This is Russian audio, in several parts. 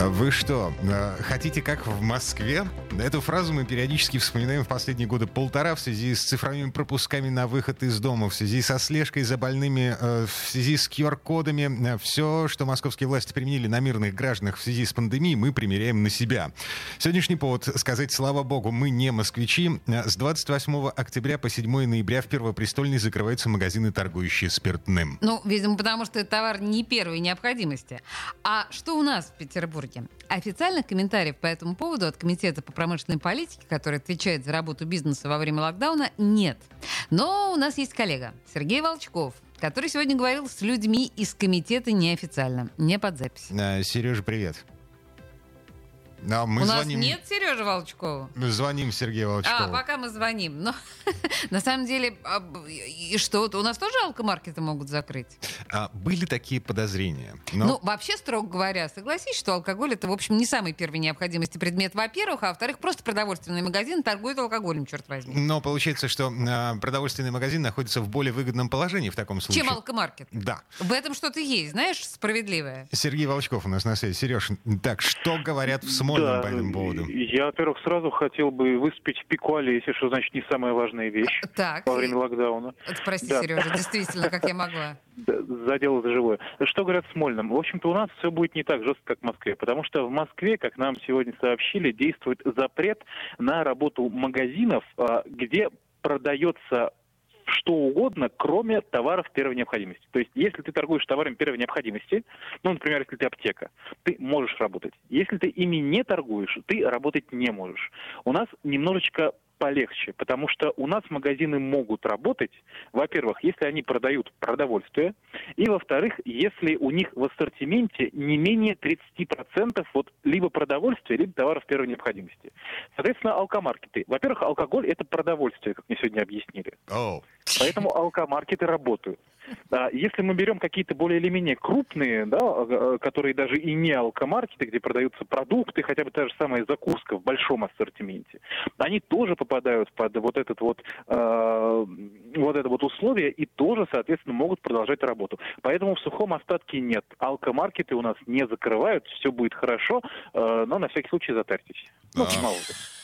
Вы что, э, хотите как в Москве? Эту фразу мы периодически вспоминаем в последние годы полтора в связи с цифровыми пропусками на выход из дома, в связи со слежкой за больными, э, в связи с QR-кодами. Э, Все, что московские власти применили на мирных гражданах в связи с пандемией, мы примеряем на себя. Сегодняшний повод сказать, слава богу, мы не москвичи. С 28 октября по 7 ноября в Первопрестольной закрываются магазины, торгующие спиртным. Ну, видимо, потому что это товар не первой необходимости. А что у нас в Петербурге? Официальных комментариев по этому поводу от Комитета по промышленной политике, который отвечает за работу бизнеса во время локдауна, нет. Но у нас есть коллега Сергей Волчков, который сегодня говорил с людьми из комитета неофициально, не под запись. Э, Сережа, привет. А мы у нас звоним, нет Сережи Волчкова? мы звоним Сергею Волчкову. А, пока мы звоним. Но на самом деле, а, и что? У нас тоже алкомаркеты могут закрыть? А, были такие подозрения. Но Ну, вообще, строго говоря, согласись, что алкоголь это, в общем, не самый первой необходимости предмет, во-первых, а во-вторых, просто продовольственный магазин торгует алкоголем, черт возьми. Но получается, что а, продовольственный магазин находится в более выгодном положении в таком случае. Чем алкомаркет? Да. В этом что-то есть, знаешь, справедливое. Сергей Волчков у нас на связи. Сереж, так, что говорят в Смольном Да, по этому поводу? Я, во-первых, сразу хотел бы выступить в пику Олеси, что значит не самая важная вещь Так, во время локдауна. это, прости, Да. Сережа, действительно, как я могла. Да, Задел за живое. Что говорят в Смольном? В общем-то, у нас все будет не так жестко, как в Москве, потому что в Москве, как нам сегодня сообщили, действует запрет на работу магазинов, а, где продается что угодно, кроме товаров первой необходимости. То есть, если ты торгуешь товарами первой необходимости, ну, например, если ты аптека, ты можешь работать. Если ты ими не торгуешь, ты работать не можешь. У нас немножечко полегче, потому что у нас магазины могут работать, во-первых, если они продают продовольствие, и, во-вторых, если у них в ассортименте не менее 30% вот либо продовольствия, либо товаров первой необходимости. Соответственно, алкомаркеты. Во-первых, алкоголь – это продовольствие, как мне сегодня объяснили. Оу. Поэтому алкомаркеты работают. А Если мы берем какие-то более или менее крупные, да, э, которые даже и не алкомаркеты, где продаются продукты, хотя бы та же самая закуска в большом ассортименте, они тоже попадают под вот этот вот, э, вот это вот условие и тоже, соответственно, могут продолжать работу. Поэтому в сухом остатке нет. Алкомаркеты у нас не закрывают, все будет хорошо, э, но на всякий случай затарьтесь. Ну, А. мало ли.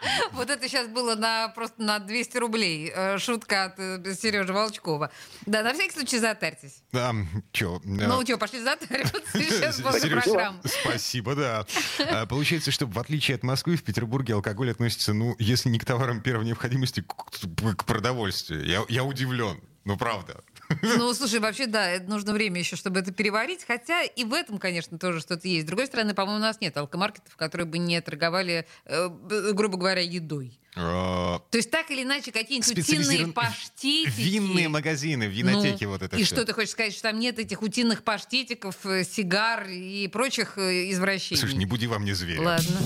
Вот это сейчас было на просто на 200 рублей. Э, Шутка от Сережи Волчкова. Да, на всякий случай затарьтесь. А, чё, а, Ну, что, пошли затариваться сейчас после программы. Спасибо, да. А, Получается, что в отличие от Москвы, в Петербурге алкоголь относится, ну, если не к товарам первой необходимости, к, продовольствию. Я удивлен. Ну, правда. Ну, слушай, вообще, да, нужно время еще, чтобы это переварить. Хотя и в этом, конечно, тоже что-то есть. С другой стороны, по-моему, у нас нет алкомаркетов, которые бы не торговали, э, грубо говоря, едой. А, То есть так или иначе какие-нибудь утиные паштетики. Винные магазины, винотеки, Ну, вот это И всё. что ты хочешь сказать, что там нет этих утиных паштетиков, э, сигар и прочих э, извращений? Слушай, не буди во мне зверя. Ладно.